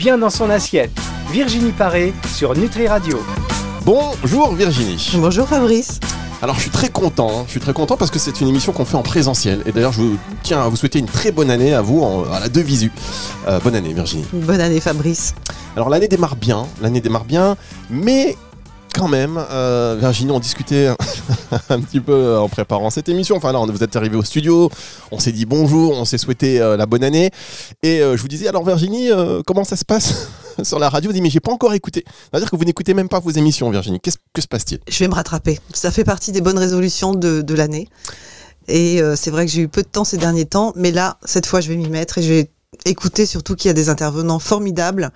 bien dans son assiette. Virginie Paré sur Nutri Radio. Bonjour Virginie. Bonjour Fabrice. Alors je suis très content, hein. je suis très content parce que c'est une émission qu'on fait en présentiel. Et d'ailleurs je tiens à vous souhaiter une très bonne année à vous en- à la deux visu. Euh, bonne année Virginie. Bonne année Fabrice. Alors l'année démarre bien, l'année démarre bien, mais quand même, euh, Virginie, on discutait un petit peu en préparant cette émission. Enfin là, vous êtes arrivé au studio, on s'est dit bonjour, on s'est souhaité euh, la bonne année. Et euh, je vous disais, alors Virginie, euh, comment ça se passe sur la radio? Vous dites, mais j'ai pas encore écouté. C'est-à-dire que vous n'écoutez même pas vos émissions, Virginie. Qu'est-ce que se passe-t-il? Je vais me rattraper. Ça fait partie des bonnes résolutions de, l'année. Et euh, c'est vrai que j'ai eu peu de temps ces derniers temps, mais là, cette fois, je vais m'y mettre et je vais écouter surtout qu'il y a des intervenants formidables.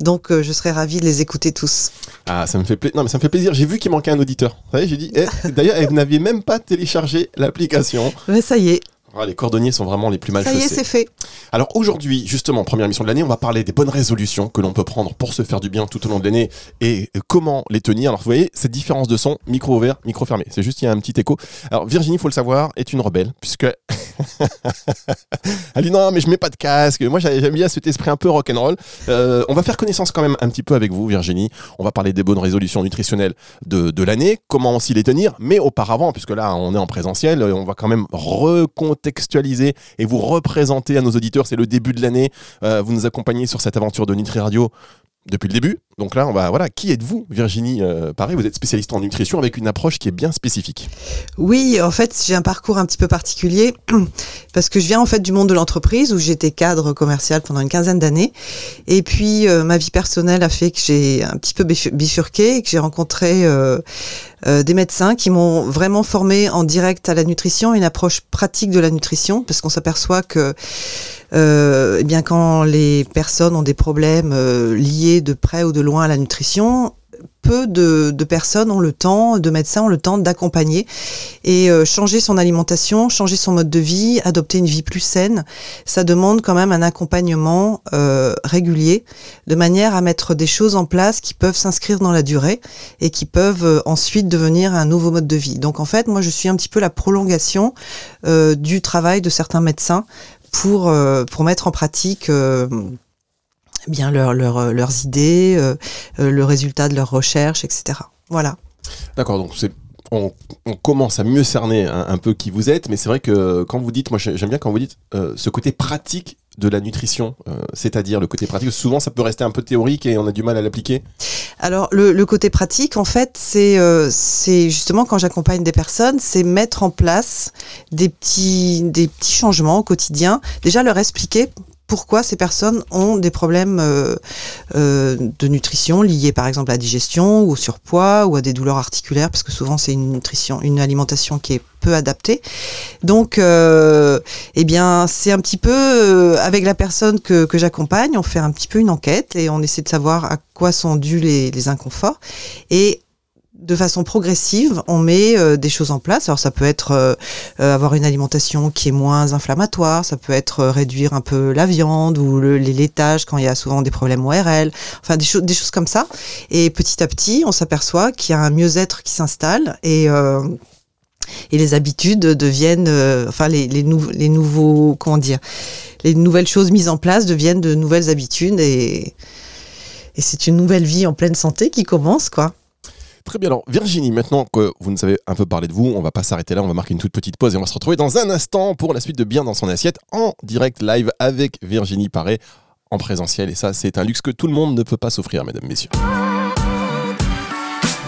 Donc, euh, je serai ravie de les écouter tous. Ah, ça me fait plaisir. Non, mais ça me fait plaisir. J'ai vu qu'il manquait un auditeur. Vous savez, j'ai dit. eh, D'ailleurs, vous n'aviez même pas téléchargé l'application. Mais ça y est, Ah, les cordonniers sont vraiment les plus mal ça y est, c'est fait. Alors aujourd'hui, justement, première émission de l'année, on va parler des bonnes résolutions que l'on peut prendre pour se faire du bien tout au long de l'année et euh, comment les tenir. Alors vous voyez, cette différence de son, micro ouvert, micro fermé. C'est juste, il y a un petit écho. Alors Virginie, faut le savoir, est une rebelle puisque elle dit non, mais je mets pas de casque. Moi, j'ai- j'aime bien cet esprit un peu rock'n'roll. Euh, on va faire connaissance quand même un petit peu avec vous, Virginie. On va parler des bonnes résolutions nutritionnelles de, l'année, comment aussi les tenir. Mais auparavant, puisque là, on est en présentiel, euh, on va quand même recontextualiser et vous représenter à nos auditeurs. C'est le début de l'année. Euh, vous nous accompagnez sur cette aventure de Nutri Radio depuis le début. Donc là, on va voilà, qui êtes-vous, Virginie euh, Pareil, vous êtes spécialiste en nutrition avec une approche qui est bien spécifique. Oui, en fait, j'ai un parcours un petit peu particulier parce que je viens en fait du monde de l'entreprise où j'étais cadre commercial pendant une quinzaine d'années. Et puis, euh, ma vie personnelle a fait que j'ai un petit peu bif- bifurqué et que j'ai rencontré euh, euh, des médecins qui m'ont vraiment formé en direct à la nutrition, une approche pratique de la nutrition, parce qu'on s'aperçoit que eh bien, quand les personnes ont des problèmes liés de près ou de loin à la nutrition, peu de, personnes ont le temps, de médecins ont le temps d'accompagner et euh, changer son alimentation, changer son mode de vie, adopter une vie plus saine, ça demande quand même un accompagnement euh, régulier, de manière à mettre des choses en place qui peuvent s'inscrire dans la durée et qui peuvent euh, ensuite devenir un nouveau mode de vie. Donc en fait, moi je suis un petit peu la prolongation du travail de certains médecins pour pour mettre en pratique eh bien leur, leur- leurs idées, euh, euh, le résultat de leurs recherches, etc. Voilà. D'accord, donc c'est on, on commence à mieux cerner un, un peu qui vous êtes, mais c'est vrai que quand vous dites, moi j'ai- j'aime bien quand vous dites euh, ce côté pratique de la nutrition, euh, c'est-à-dire le côté pratique. Souvent, ça peut rester un peu théorique et on a du mal à l'appliquer. Alors le, le côté pratique, en fait, c'est euh, c'est justement quand j'accompagne des personnes, c'est mettre en place des petits des petits changements au quotidien. Déjà leur expliquer pourquoi ces personnes ont des problèmes euh, euh, de nutrition liés par exemple à la digestion ou au surpoids ou à des douleurs articulaires parce que souvent c'est une nutrition, une alimentation qui est peu adaptée. Donc, euh, eh bien, c'est un petit peu euh, avec la personne que, j'accompagne, on fait un petit peu une enquête et on essaie de savoir à quoi sont dus les, les inconforts et de façon progressive, on met euh, des choses en place. Alors ça peut être euh, euh, avoir une alimentation qui est moins inflammatoire, ça peut être euh, réduire un peu la viande ou le, les laitages quand il y a souvent des problèmes ORL, enfin des, des choses comme ça. Et petit à petit, on s'aperçoit qu'il y a un mieux-être qui s'installe et euh, et les habitudes deviennent, euh, enfin les, les, les nouveaux, comment dire, les nouvelles choses mises en place deviennent de nouvelles habitudes et, et c'est une nouvelle vie en pleine santé qui commence, quoi. Très bien. Alors, Virginie, maintenant que vous nous avez un peu parlé de vous, on va pas s'arrêter là, on va marquer une toute petite pause et on va se retrouver dans un instant pour la suite de Bien dans son assiette en direct live avec Virginie Paré en présentiel. Et ça, c'est un luxe que tout le monde ne peut pas s'offrir, mesdames, messieurs.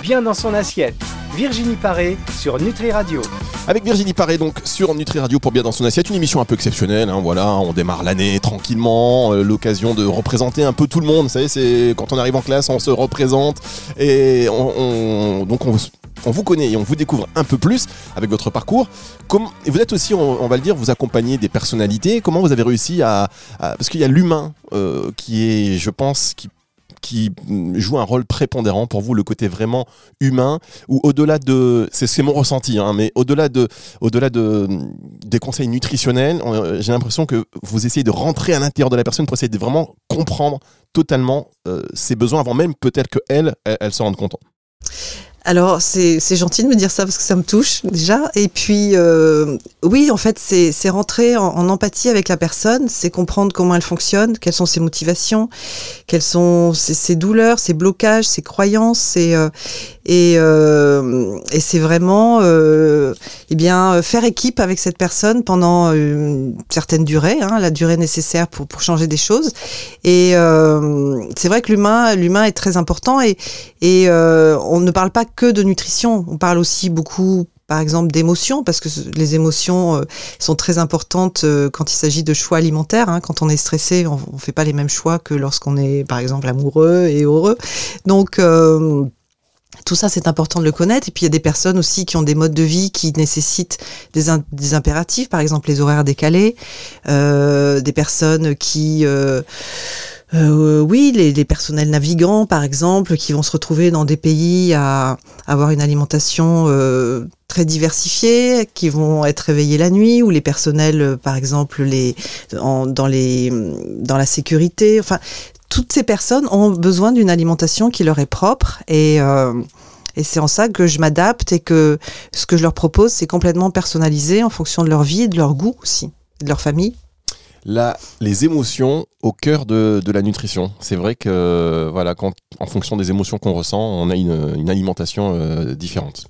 Bien dans son assiette. Virginie Paré sur Nutri Radio. Avec Virginie Paré, donc, sur Nutri Radio pour Bien dans son assiette, une émission un peu exceptionnelle. hein, voilà, on démarre l'année tranquillement, euh, l'occasion de représenter un peu tout le monde. Vous savez, c'est quand on arrive en classe, on se représente et on, on- donc on, vous connaît et on vous découvre un peu plus avec votre parcours. Comme, vous êtes aussi, on, va le dire, vous accompagnez des personnalités. Comment vous avez réussi à, à- parce qu'il y a l'humain euh, qui est, je pense, qui qui mm, joue un rôle prépondérant pour vous, le côté vraiment humain, ou au-delà de, c'est mon ressenti, hein, mais au-delà de, au-delà de des conseils nutritionnels, on- j'ai l'impression que vous essayez de rentrer à l'intérieur de la personne pour essayer de vraiment comprendre totalement euh, ses besoins avant même peut-être qu'elle, elle, elle se rende compte. Alors c'est gentil de me dire ça parce que ça me touche déjà. Et puis euh, oui, en fait, c'est rentrer en, empathie avec la personne, c'est comprendre comment elle fonctionne, quelles sont ses motivations, quelles sont ses, douleurs, ses blocages, ses croyances, euh, et euh, et c'est vraiment eh bien faire équipe avec cette personne pendant une certaine durée, hein, la durée nécessaire pour pour changer des choses. Et c'est vrai que l'humain est très important et et on ne parle pas que de nutrition. On parle aussi beaucoup par exemple d'émotions, parce que les émotions euh, sont très importantes euh, quand il s'agit de choix alimentaires. Hein. Quand on est stressé, on ne fait pas les mêmes choix que lorsqu'on est, par exemple, amoureux et heureux. Donc, euh, tout ça, c'est important de le connaître. Et puis, il y a des personnes aussi qui ont des modes de vie qui nécessitent des, des impératifs, par exemple les horaires décalés, des personnes qui euh, oui, les, personnels navigants, par exemple, qui vont se retrouver dans des pays à avoir une alimentation euh, très diversifiée, qui vont être réveillés la nuit, ou les personnels, euh, par exemple, les, dans, les, dans la sécurité. Enfin, toutes ces personnes ont besoin d'une alimentation qui leur est propre et et c'est en ça que je m'adapte et que ce que je leur propose, c'est complètement personnalisé en fonction de leur vie et de leur goût aussi, de leur famille la, les émotions au cœur de, la nutrition. C'est vrai que voilà, quand, en fonction des émotions qu'on ressent, on a une, alimentation euh, différente.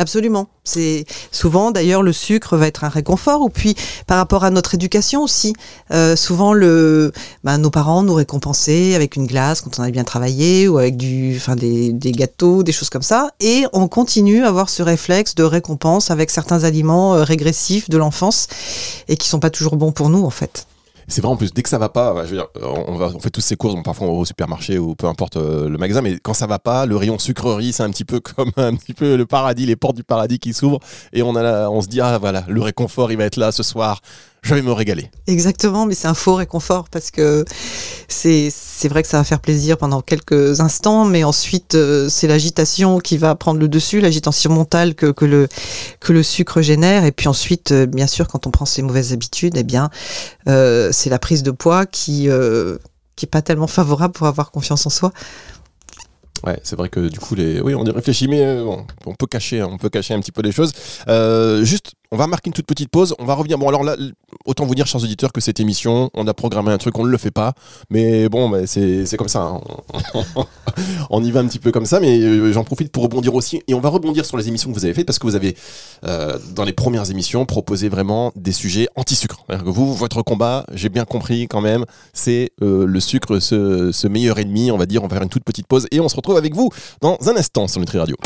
Absolument. C'est souvent d'ailleurs le sucre va être un réconfort. Ou puis par rapport à notre éducation aussi, euh, souvent le, ben, nos parents nous récompensaient avec une glace quand on avait bien travaillé ou avec du, enfin des, des, gâteaux, des choses comme ça. Et on continue à avoir ce réflexe de récompense avec certains aliments euh, régressifs de l'enfance et qui sont pas toujours bons pour nous en fait. C'est vrai en plus, dès que ça va pas, bah, je veux dire, on, va, on fait tous ces courses, parfois au supermarché ou peu importe euh, le magasin, mais quand ça va pas, le rayon sucrerie, c'est un petit peu comme un petit peu le paradis, les portes du paradis qui s'ouvrent et on, a on se dit, ah voilà, le réconfort, il va être là ce soir, je vais me régaler. Exactement, mais c'est un faux réconfort parce que c'est vrai que ça va faire plaisir pendant quelques instants, mais ensuite euh, c'est l'agitation qui va prendre le dessus, l'agitation mentale que, que, le, que le sucre génère. Et puis ensuite, euh, bien sûr, quand on prend ces mauvaises habitudes, eh bien, euh, c'est la prise de poids qui qui est pas tellement favorable pour avoir confiance en soi. Ouais, c'est vrai que du coup, les... oui, on y réfléchit, mais on peut cacher, on peut cacher un petit peu les choses. juste on va marquer une toute petite pause. On va revenir. Bon, alors là, autant vous dire, chers auditeurs, que cette émission, on a programmé un truc, on ne le fait pas. Mais bon, bah, c'est comme ça. Hein. on y va un petit peu comme ça. Mais euh, j'en profite pour rebondir aussi. Et on va rebondir sur les émissions que vous avez faites parce que vous avez, euh, dans les premières émissions, proposé vraiment des sujets anti-sucre. Vous, votre combat, j'ai bien compris quand même, c'est euh, le sucre, ce, ce meilleur ennemi. On va dire, on va faire une toute petite pause et on se retrouve avec vous dans un instant sur Nutri Radio.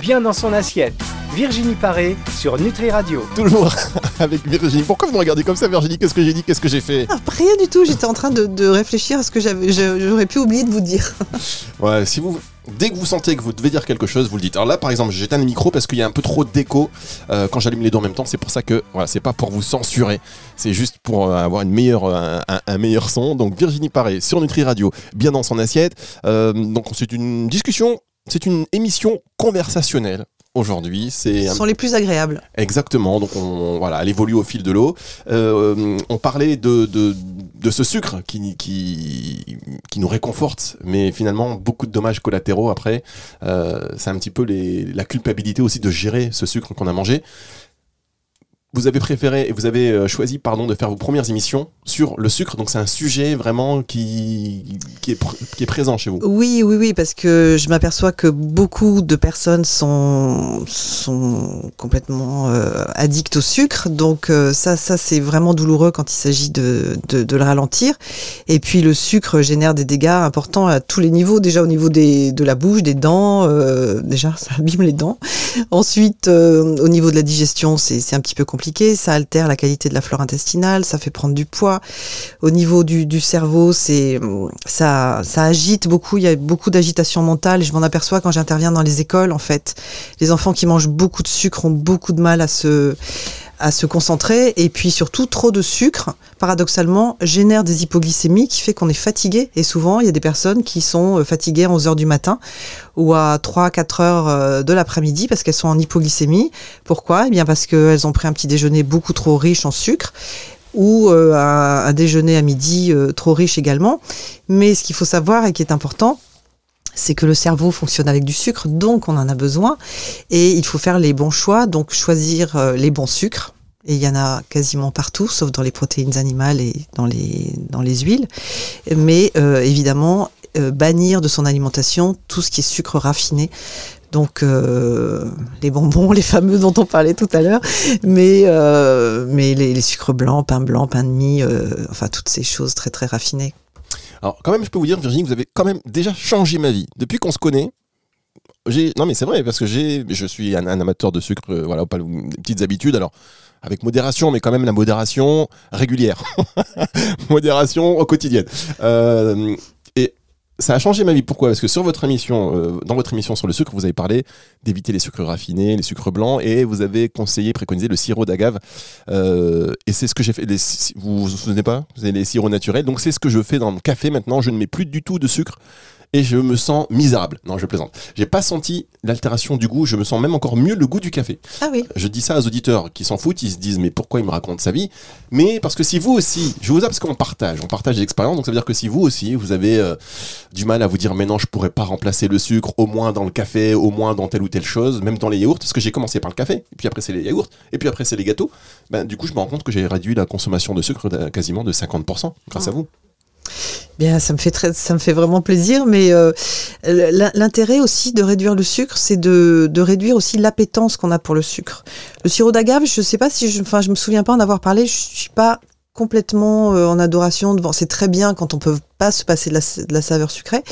Bien dans son assiette Virginie Paré sur Nutri Radio. Toujours avec Virginie. Pourquoi vous me regardez comme ça, Virginie? Qu'est-ce que j'ai dit? Qu'est-ce que j'ai fait? Ah, Rien du tout. J'étais en train de, réfléchir à ce que j'aurais pu oublier de vous dire. ouais, si vous. Dès que vous sentez que vous devez dire quelque chose, vous le dites. Alors là, par exemple, j'éteins le micro parce qu'il y a un peu trop d'écho euh, quand j'allume les deux en même temps. C'est pour ça que, voilà, c'est pas pour vous censurer, c'est juste pour euh, avoir une meilleure, un, meilleur son. Donc Virginie Paré sur Nutri Radio, bien dans son assiette. Euh, donc c'est une discussion c'est une émission conversationnelle aujourd'hui. C'est Ce sont les plus agréables. Exactement. Donc on, voilà, elle évolue au fil de l'eau. Euh, on parlait de, de, ce sucre qui, qui, qui nous réconforte, mais finalement beaucoup de dommages collatéraux après. Euh, c'est un petit peu les, la culpabilité aussi de gérer ce sucre qu'on a mangé vous avez préféré et vous avez euh, choisi pardon de faire vos premières émissions sur le sucre. Donc c'est un sujet vraiment qui qui est, présent chez vous. Oui oui oui parce que je m'aperçois que beaucoup de personnes sont sont complètement euh, addictes au sucre. Donc euh, ça ça c'est vraiment douloureux quand il s'agit de, de, le ralentir. Et puis le sucre génère des dégâts importants à tous les niveaux. Déjà au niveau des de la bouche des dents déjà ça abîme les dents. Ensuite au niveau de la digestion c'est un petit peu compliqué ça altère la qualité de la flore intestinale, ça fait prendre du poids. Au niveau du, cerveau, c'est ça, ça agite beaucoup. Il y a beaucoup d'agitation mentale. Je m'en aperçois quand j'interviens dans les écoles. En fait, les enfants qui mangent beaucoup de sucre ont beaucoup de mal à se à se concentrer et puis surtout trop de sucre paradoxalement génère des hypoglycémies qui fait qu'on est fatigué et souvent il y a des personnes qui sont euh, fatiguées à 11 heures du matin ou à 3 4 heures euh, de l'après-midi parce qu'elles sont en hypoglycémie. Pourquoi? Eh bien parce qu'elles ont pris un petit déjeuner beaucoup trop riche en sucre ou euh, un, déjeuner à midi trop riche également. Mais ce qu'il faut savoir et qui est important, c'est que le cerveau fonctionne avec du sucre, donc on en a besoin. Et il faut faire les bons choix, donc choisir euh, les bons sucres. Et il y en a quasiment partout, sauf dans les protéines animales et dans les, dans les huiles. Mais euh, évidemment, euh, bannir de son alimentation tout ce qui est sucre raffiné. Donc les bonbons, les fameux dont on parlait tout à l'heure, mais, mais les, les, sucres blancs, pain blanc, pain de mie, enfin toutes ces choses très très raffinées. Alors, quand même, je peux vous dire, Virginie, vous avez quand même déjà changé ma vie. Depuis qu'on se connaît. Non, mais c'est vrai, parce que j'ai, je suis un, amateur de sucre, euh, voilà, pas des petites habitudes. Alors, avec modération, mais quand même la modération régulière. modération au quotidien. Euh, ça a changé ma vie. Pourquoi? Parce que sur votre émission, euh, dans votre émission sur le sucre, vous avez parlé d'éviter les sucres raffinés, les sucres blancs, et vous avez conseillé, préconisé le sirop d'agave. Euh, et c'est ce que j'ai fait. vous vous souvenez pas? Vous avez les sirops naturels. Donc c'est ce que je fais dans le café maintenant. Je ne mets plus du tout de sucre et je me sens misérable. Non, je plaisante. J'ai pas senti l'altération du goût, je me sens même encore mieux le goût du café. Ah oui. Je dis ça aux auditeurs qui s'en foutent, ils se disent mais pourquoi il me raconte sa vie? Mais parce que si vous aussi, je vous parce qu'on partage, on partage des expériences, donc ça veut dire que si vous aussi, vous avez euh, du mal à vous dire mais non, je pourrais pas remplacer le sucre, au moins dans le café, au moins dans telle ou telle chose, même dans les yaourts, parce que j'ai commencé par le café, et puis après c'est les yaourts, et puis après c'est les gâteaux, ben, du coup je me rends compte que j'ai réduit la consommation de sucre quasiment de 50% grâce à vous. Bien, ça me fait très, ça me fait vraiment plaisir, mais euh, l'intérêt aussi de réduire le sucre, c'est de, de, réduire aussi l'appétence qu'on a pour le sucre. Le sirop d'agave, je sais pas si, je, enfin, je me souviens pas en avoir parlé. Je suis pas complètement euh, en adoration devant. C'est très bien quand on peut pas se passer de la, saveur sucrée,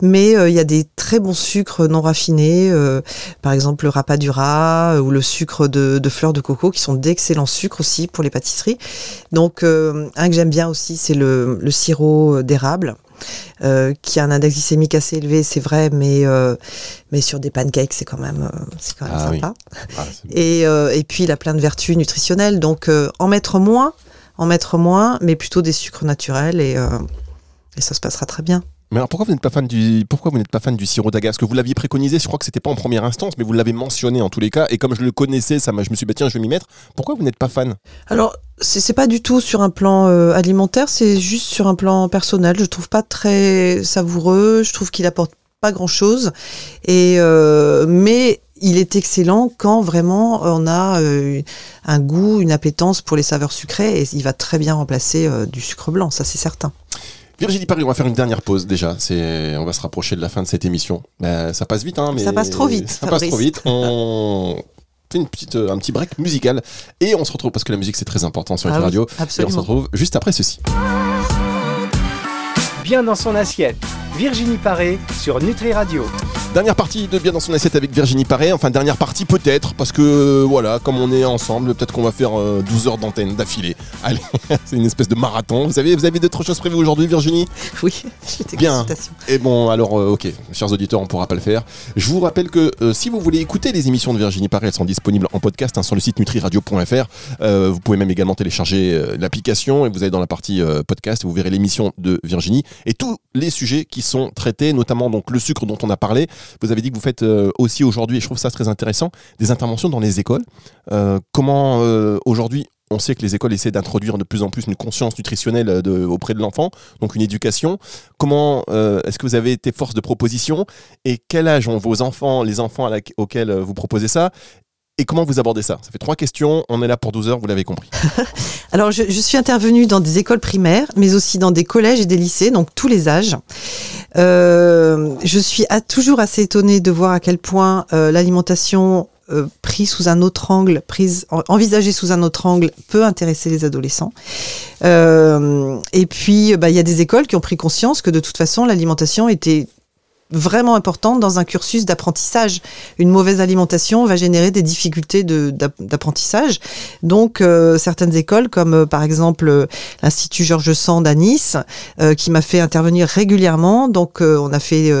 mais euh, il y a des très bons sucres non raffinés, euh, par exemple le rapadura ou le sucre de, fleurs de coco, qui sont d'excellents sucres aussi pour les pâtisseries. Donc un que j'aime bien aussi, c'est le, sirop d'érable. qui a un index glycémique assez élevé, c'est vrai, mais mais sur des pancakes, c'est quand même c'est quand même ah sympa. Ah, et, et puis il a plein de vertus nutritionnelles, donc en mettre moins, en mettre moins, mais plutôt des sucres naturels et, euh, et ça se passera très bien. Mais alors pourquoi vous n'êtes pas fan du pourquoi vous n'êtes pas fan du sirop d'agave? Parce que vous l'aviez préconisé, je crois que c'était pas en première instance, mais vous l'avez mentionné en tous les cas. Et comme je le connaissais, ça je me suis dit bah, tiens je vais m'y mettre. Pourquoi vous n'êtes pas fan? Alors c'est pas du tout sur un plan euh, alimentaire, c'est juste sur un plan personnel. Je trouve pas très savoureux. Je trouve qu'il apporte pas grand chose. Et euh, mais il est excellent quand vraiment on a euh, un goût, une appétence pour les saveurs sucrées et il va très bien remplacer euh, du sucre blanc, ça c'est certain. Virginie Paris, on va faire une dernière pause déjà. C'est, on va se rapprocher de la fin de cette émission. Ben, ça passe vite, hein, mais ça passe trop vite. Ça passe trop vite. On fait une petite, un petit break musical et on se retrouve parce que la musique c'est très important sur la ah radio. absolument. Et on se retrouve juste après ceci. Bien dans son assiette. Virginie Paré sur Nutri Radio. Dernière partie de Bien dans son assiette avec Virginie Paré. Enfin, dernière partie peut-être, parce que euh, voilà, comme on est ensemble, peut-être qu'on va faire 12 euh, heures d'antenne d'affilée. Allez, c'est une espèce de marathon. Vous savez, vous avez d'autres choses prévues aujourd'hui, Virginie? Oui, Bien. Et bon, alors, euh, ok, chers auditeurs, on pourra pas le faire. Je vous rappelle que si vous voulez écouter les émissions de Virginie Paré, elles sont disponibles en podcast hein, sur le site nutriradio.fr. vous pouvez même également télécharger l'application et vous allez dans la partie podcast, vous verrez l'émission de Virginie et tous les sujets qui sont traités, notamment donc le sucre dont on a parlé. Vous avez dit que vous faites euh, aussi aujourd'hui, et je trouve ça très intéressant, des interventions dans les écoles. Euh, comment euh, aujourd'hui on sait que les écoles essaient d'introduire de plus en plus une conscience nutritionnelle auprès de l'enfant, donc une éducation. Comment est-ce que vous avez été force de proposition? Et quel âge ont vos enfants, les enfants auxquels vous proposez ça? Et comment vous abordez ça? Ça fait trois questions, on est là pour 12 heures, vous l'avez compris. Alors, je, suis intervenue dans des écoles primaires, mais aussi dans des collèges et des lycées, donc tous les âges. Euh, je suis toujours assez étonnée de voir à quel point euh, l'alimentation euh, prise sous un autre angle, prise envisagée sous un autre angle, peut intéresser les adolescents. et puis, bah, il y a des écoles qui ont pris conscience que de toute façon, l'alimentation était vraiment importante dans un cursus d'apprentissage. Une mauvaise alimentation va générer des difficultés d'apprentissage. Donc, euh, certaines écoles, comme euh, par exemple euh, l'Institut Georges Sand à Nice, qui m'a fait intervenir régulièrement. Donc, on a fait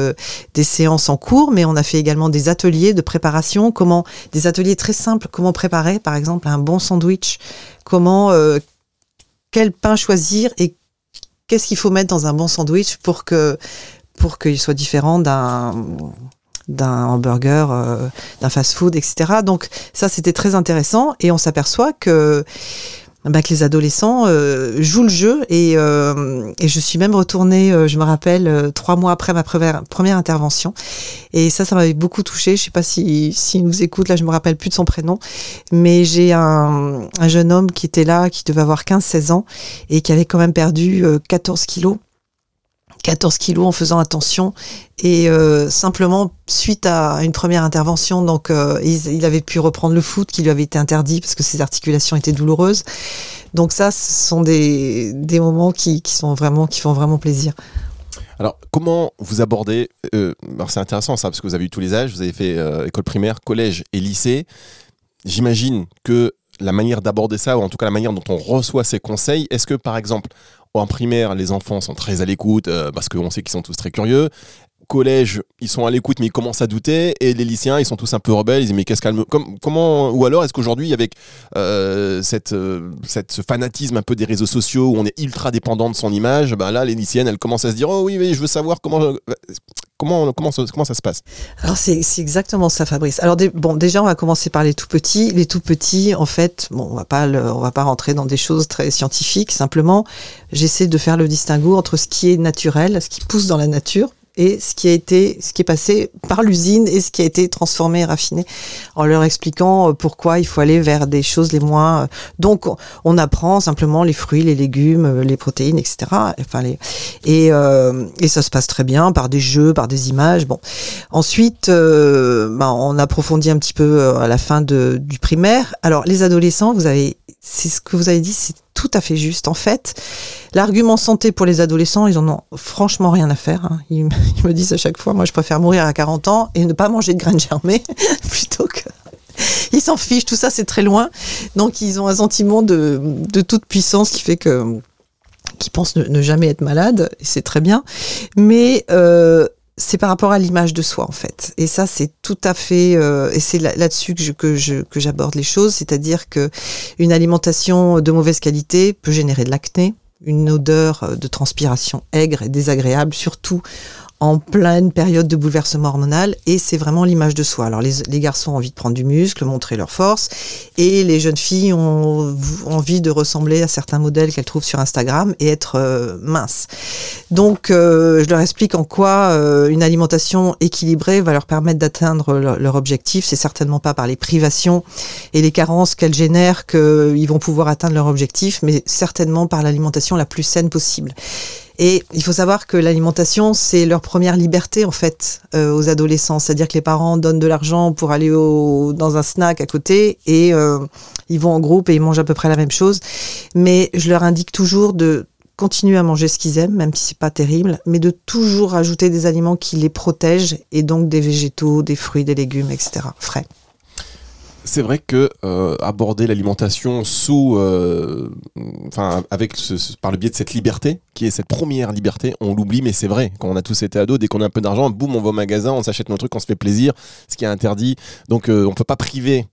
des séances en cours, mais on a fait également des ateliers de préparation, comment des ateliers très simples, comment préparer, par exemple, un bon sandwich, comment quel pain choisir et qu'est-ce qu'il faut mettre dans un bon sandwich pour que pour qu'il soit différent d'un d'un hamburger, euh, d'un fast-food, etc. Donc ça, c'était très intéressant et on s'aperçoit que bah, que les adolescents euh, jouent le jeu et, euh, et je suis même retournée, je me rappelle, trois mois après ma première, intervention. Et ça, ça m'avait beaucoup touchée. Je sais pas si, s'il nous écoute, là je me rappelle plus de son prénom, mais j'ai un, un jeune homme qui était là, qui devait avoir 15-16 ans et qui avait quand même perdu euh, 14 kilos. 14 kilos en faisant attention. Et euh, simplement suite à une première intervention donc euh, il, avait pu reprendre le foot qui lui avait été interdit parce que ses articulations étaient douloureuses. Donc ça ce sont des, des moments qui, qui sont vraiment qui font vraiment plaisir. Alors, comment vous abordez euh, C'est intéressant ça, parce que vous avez eu tous les âges, vous avez fait école primaire, collège et lycée. J'imagine que la manière d'aborder ça, ou en tout cas la manière dont on reçoit ces conseils, est-ce que par exemple, en primaire, les enfants sont très à l'écoute, euh, parce qu'on sait qu'ils sont tous très curieux collège, ils sont à l'écoute, mais ils commencent à douter. Et les lycéens, ils sont tous un peu rebelles. Ils disent mais qu'est-ce qu'elle me... Comme, comment Ou alors est-ce qu'aujourd'hui, avec euh, cette, euh, cette, ce fanatisme un peu des réseaux sociaux où on est ultra dépendant de son image, ben là, les lycéennes, elles commencent à se dire oh oui, je veux savoir comment comment comment ça, comment ça se passe? Alors c'est exactement ça, Fabrice. Alors bon, déjà on va commencer par les tout petits. Les tout petits, en fait, bon, on va va pas rentrer dans des choses très scientifiques. Simplement, j'essaie de faire le distinguo entre ce qui est naturel, ce qui pousse dans la nature, et ce qui a été, ce qui est passé par l'usine et ce qui a été transformé et raffiné, en leur expliquant euh, pourquoi il faut aller vers des choses les moins. euh, Donc, on apprend simplement les fruits, les légumes, euh, les protéines, etc. Enfin, les et euh, et ça se passe très bien par des jeux, par des images. Bon, ensuite, euh, ben, on approfondit un petit peu à la fin de, du primaire. Alors, les adolescents, vous avez, c'est ce que vous avez dit, c'est tout à fait juste. En fait, l'argument santé pour les adolescents, ils en ont franchement rien à faire. hein. Ils, me- disent à chaque fois, moi, je préfère mourir à 40 ans et ne pas manger de graines germées plutôt que. Ils s'en fichent, tout ça, c'est très loin. Donc, ils ont un sentiment de, toute puissance qui fait que qui pensent ne, jamais être malades, et c'est très bien. Mais euh, c'est par rapport à l'image de soi en fait. Et ça c'est tout à fait euh, et c'est là- là-dessus que je que je que j'aborde les choses, c'est-à-dire que une alimentation de mauvaise qualité peut générer de l'acné, une odeur euh, de transpiration aigre et désagréable, surtout en pleine période de bouleversement hormonal et c'est vraiment l'image de soi. Alors les, les garçons ont envie de prendre du muscle, montrer leur force et les jeunes filles ont envie de ressembler à certains modèles qu'elles trouvent sur Instagram et être euh, minces. Donc euh, je leur explique en quoi euh, une alimentation équilibrée va leur permettre d'atteindre leur, leur objectif. C'est certainement pas par les privations et les carences qu'elles génèrent qu'ils vont pouvoir atteindre leur objectif, mais certainement par l'alimentation la plus saine possible. Et il faut savoir que l'alimentation, c'est leur première liberté en fait euh, aux adolescents. C'est-à-dire que les parents donnent de l'argent pour aller au, dans un snack à côté et euh, ils vont en groupe et ils mangent à peu près la même chose. Mais je leur indique toujours de continuer à manger ce qu'ils aiment, même si c'est pas terrible, mais de toujours ajouter des aliments qui les protègent et donc des végétaux, des fruits, des légumes, etc. frais. C'est vrai que euh, aborder l'alimentation sous, euh, avec par le biais de cette liberté, qui est cette première liberté, on l'oublie, mais c'est vrai. Quand on a tous été ados, dès qu'on a un peu d'argent, boum, on va au magasin, on s'achète nos trucs, on se fait plaisir, ce qui est interdit. Donc, euh, on peut pas priver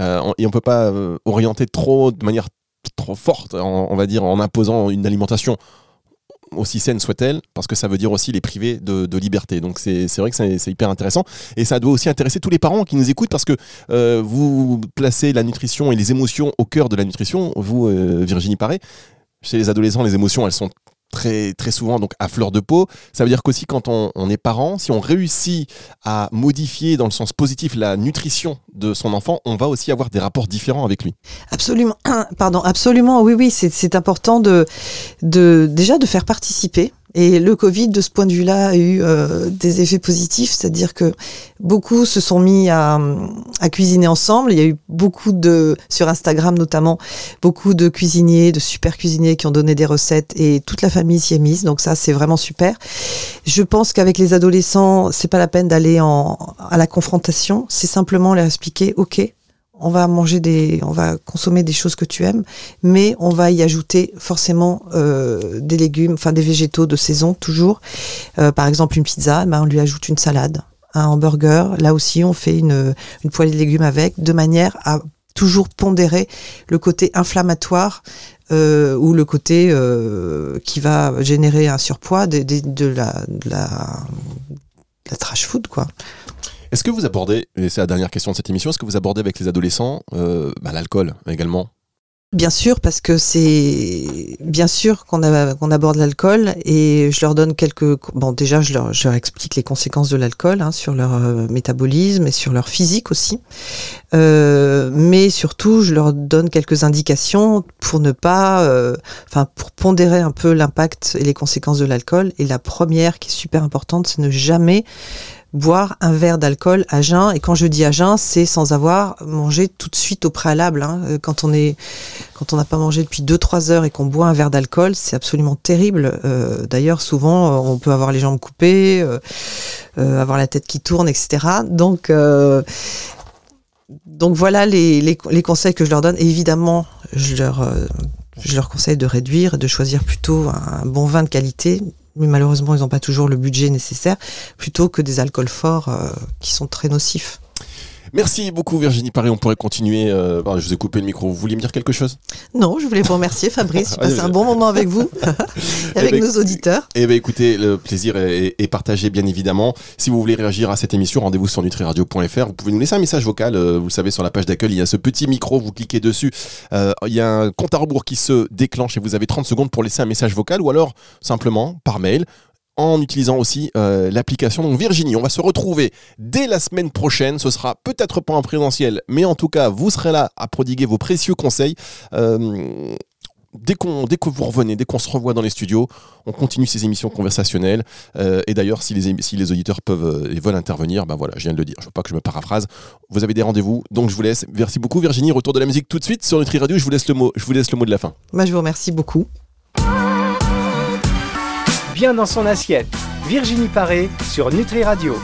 euh, on- et on peut pas orienter trop de manière trop forte, on va dire, en imposant une alimentation aussi saine soit-elle, parce que ça veut dire aussi les priver de, liberté. Donc c'est vrai que c'est c'est hyper intéressant. Et ça doit aussi intéresser tous les parents qui nous écoutent, parce que euh, vous placez la nutrition et les émotions au cœur de la nutrition. Vous, euh, Virginie Paré, chez les adolescents, les émotions, elles sont très, très souvent donc à fleur de peau. Ça veut dire qu'aussi quand on, on est parent, si on réussit à modifier dans le sens positif la nutrition de son enfant, on va aussi avoir des rapports différents avec lui. Absolument, pardon, absolument, oui, oui, c'est important de, de déjà de faire participer. Et le Covid, de ce point de vue-là, a eu euh, des effets positifs, c'est-à-dire que beaucoup se sont mis à, à cuisiner ensemble. Il y a eu beaucoup de, sur Instagram notamment, beaucoup de cuisiniers, de super cuisiniers qui ont donné des recettes et toute la famille s'y est mise. Donc ça, c'est vraiment super. Je pense qu'avec les adolescents, c'est pas la peine d'aller à la confrontation. C'est simplement leur expliquer, OK, on va manger des, on va consommer des choses que tu aimes, mais on va y ajouter forcément euh, des légumes, enfin des végétaux de saison toujours. Euh, par exemple, une pizza, ben, on lui ajoute une salade, un hamburger. Là aussi, on fait une, une poêlée de légumes avec, de manière à toujours pondérer le côté inflammatoire euh, ou le côté qui va générer un surpoids de la, de la trash food, quoi. Est-ce que vous abordez, et c'est la dernière question de cette émission, est-ce que vous abordez avec les adolescents euh, bah, l'alcool également? Bien sûr, parce que c'est bien sûr qu'on aborde l'alcool et je leur donne quelques. Bon, déjà, je leur, explique les conséquences de l'alcool hein, sur leur euh, métabolisme et sur leur physique aussi. Euh, mais surtout, je leur donne quelques indications pour ne pas, enfin, pour pondérer un peu l'impact et les conséquences de l'alcool. Et la première, qui est super importante, c'est ne jamais boire un verre d'alcool à jeun. Et quand je dis à jeun, c'est sans avoir mangé tout de suite au préalable. Hein. Euh, quand on n'a pas mangé depuis 2-3 heures et qu'on boit un verre d'alcool, c'est absolument terrible. Euh, D'ailleurs, souvent, euh, on peut avoir les jambes coupées, avoir la tête qui tourne, etc. Donc, voilà les, conseils que je leur donne. Et évidemment, je leur, je leur conseille de réduire, de choisir plutôt un bon vin de qualité, mais malheureusement, ils n'ont pas toujours le budget nécessaire, plutôt que des alcools forts euh, qui sont très nocifs. Merci beaucoup Virginie Paré, on pourrait continuer. Euh, je vous ai coupé le micro, vous vouliez me dire quelque chose? Non, je voulais vous remercier Fabrice, j'ai passé un bon moment avec vous, avec eh ben, nos auditeurs. Eh bien écoutez, le plaisir est, est, partagé bien évidemment. Si vous voulez réagir à cette émission, rendez-vous sur nutriradio.fr, vous pouvez nous laisser un message vocal, euh, vous savez sur la page d'accueil, il y a ce petit micro, vous cliquez dessus, euh, il y a un compte à rebours qui se déclenche et vous avez 30 secondes pour laisser un message vocal ou alors simplement par mail en utilisant aussi euh, l'application. Donc Virginie, on va se retrouver dès la semaine prochaine. Ce sera peut-être pas en présentiel, mais en tout cas, vous serez là à prodiguer vos précieux conseils. Euh, dès, qu'on, dès que vous revenez, dès qu'on se revoit dans les studios, on continue ces émissions conversationnelles. Euh, et d'ailleurs, si les, si les auditeurs peuvent et veulent intervenir, ben voilà, je viens de le dire. Je ne veux pas que je me paraphrase. Vous avez des rendez-vous, donc je vous laisse. Merci beaucoup, Virginie. Retour de la musique tout de suite sur Nutri Radio. Je vous laisse le mot. Je vous laisse le mot de la fin. Moi, je vous remercie beaucoup bien dans son assiette. Virginie Paré sur Nutri Radio.